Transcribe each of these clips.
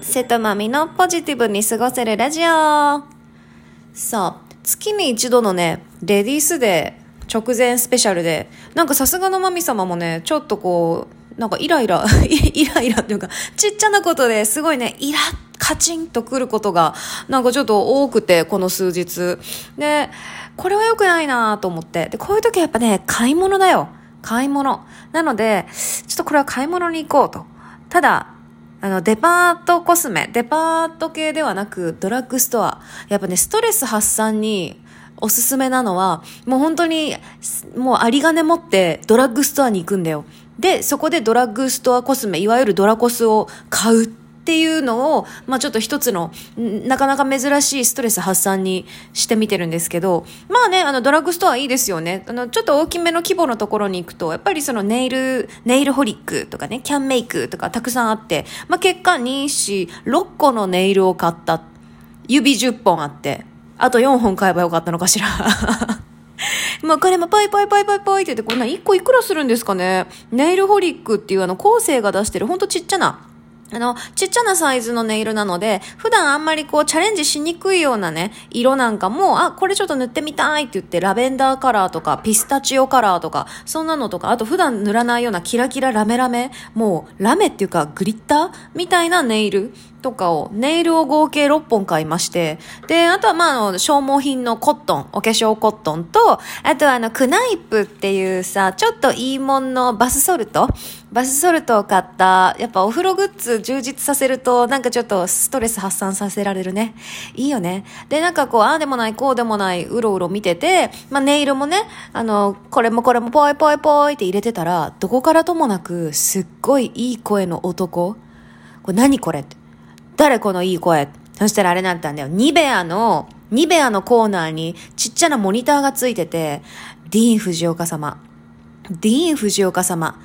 瀬戸まみのポジティブに過ごせるラジオさあ、月に一度のね、レディースデー直前スペシャルで、なんかさすがのまみ様もね、ちょっとこう、なんかイライラ、イライラっていうか、ちっちゃなことですごいね、イラッ、カチンとくることが、なんかちょっと多くて、この数日。で、これは良くないなと思って。で、こういう時はやっぱね、買い物だよ。買い物。なので、ちょっとこれは買い物に行こうと。ただ、あの、デパートコスメ、デパート系ではなく、ドラッグストア。やっぱね、ストレス発散におすすめなのは、もう本当に、もう有り金持ってドラッグストアに行くんだよ。で、そこでドラッグストアコスメ、いわゆるドラコスを買うっていうのを、まあちょっと一つの、なかなか珍しいストレス発散にしてみてるんですけど、まあね、あのドラッグストアいいですよね。あの、ちょっと大きめの規模のところに行くと、やっぱりそのネイル、ネイルホリックとかね、キャンメイクとかたくさんあって、まあ結果2、4、6個のネイルを買った。指10本あって、あと4本買えばよかったのかしら。まあ、これもポイポイポイポイポイって言って、こんな1個いくらするんですかねネイルホリックっていうあの、後世が出してるほんとちっちゃな、あの、ちっちゃなサイズのネイルなので、普段あんまりこうチャレンジしにくいようなね、色なんかも、あ、これちょっと塗ってみたいって言って、ラベンダーカラーとか、ピスタチオカラーとか、そんなのとか、あと普段塗らないようなキラキララメラメ、もう、ラメっていうかグリッターみたいなネイルとかを、ネイルを合計6本買いまして、で、あとはまあ、あの、消耗品のコットン、お化粧コットンと、あとはあの、クナイプっていうさ、ちょっといいもんのバスソルトバスソルトを買った、やっぱお風呂グッズ充実させると、なんかちょっとストレス発散させられるね。いいよね。で、なんかこう、ああでもない、こうでもない、うろうろ見てて、まあ、ネイルもね、あの、これもこれもぽいぽいぽいって入れてたら、どこからともなく、すっごいいい声の男。これ何これって。誰このいい声？そしたらあれなったんだよ。ニベアの、ニベアのコーナーにちっちゃなモニターがついてて、ディーン・藤岡様。ディーン・藤岡様。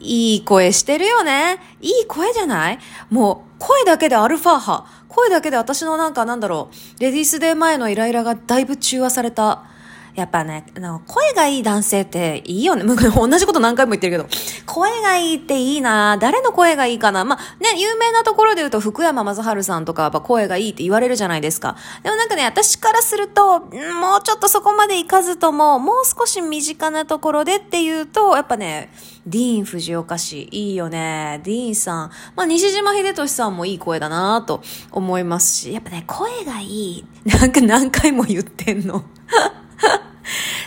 いい声してるよね。いい声じゃない？もう、声だけでアルファ波。声だけで私のなんかなんだろう。レディースデー前のイライラがだいぶ中和された。やっぱね、あの、声がいい男性っていいよね。同じこと何回も言ってるけど、声がいいっていいな誰の声がいいかなまあ、ね、有名なところで言うと福山雅治さんとかやっぱ声がいいって言われるじゃないですか。でもなんかね、私からすると、もうちょっとそこまでいかずとも、もう少し身近なところでっていうと、やっぱね、ディーン・藤岡氏、いいよね。ディーンさん。まあ、西島秀俊さんもいい声だなと思いますし、やっぱね、声がいい。なんか何回も言ってんの。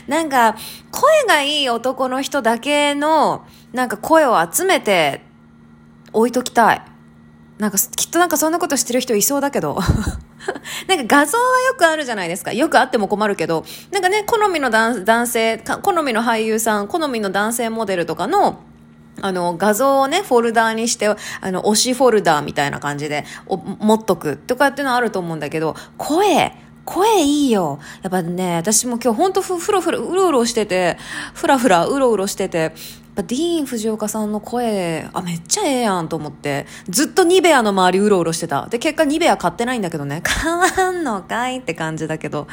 なんか、声がいい男の人だけの、なんか声を集めて置いときたい。なんか、きっとなんかそんなことしてる人いそうだけど。なんか画像はよくあるじゃないですか。よくあっても困るけど、なんかね、好みの男性、好みの俳優さん、好みの男性モデルとかの、あの、画像をね、フォルダーにして、あの、推しフォルダーみたいな感じで、持っとくとかっていうのはあると思うんだけど、声、声いいよ。やっぱね、私も今日ほんとふ、ふろふろ、うろうろしてて、ふらふら、うろうろしてて、やっぱディーン・藤岡さんの声、あ、めっちゃええやんと思って、ずっとニベアの周りうろうろしてた。で、結果ニベア買ってないんだけどね、買わんのかいって感じだけど。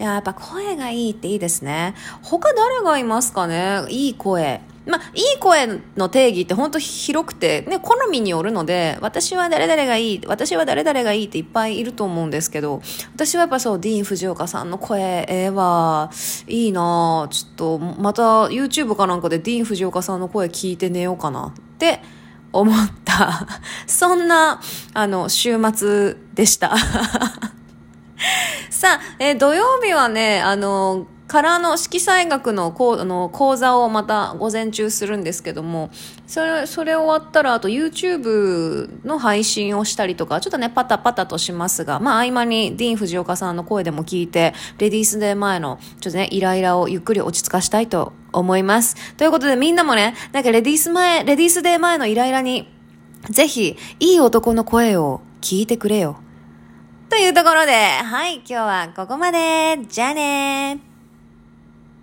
いや、やっぱ声がいいっていいですね。他誰がいますかね？いい声。まあ、いい声の定義って本当広くて、ね、好みによるので、私は誰々がいい、私は誰々がいいっていっぱいいると思うんですけど、私はやっぱそう、ディーン・藤岡さんの声、ええー、わ、いいなちょっと、また YouTube かなんかでディーン・藤岡さんの声聞いて寝ようかなって思った、そんな、あの、週末でした。さあ、えー、土曜日はね、あの、からの色彩学の講の講座をまた午前中するんですけども、それ、それ終わったら、あと YouTube の配信をしたりとか、ちょっとね、パタパタとしますが、まあ合間にディーン・藤岡さんの声でも聞いて、レディースデー前の、ちょっとね、イライラをゆっくり落ち着かしたいと思います。ということでみんなもね、なんかレディース前、レディースデー前のイライラに、ぜひ、いい男の声を聞いてくれよ。というところで、はい、今日はここまで。じゃあね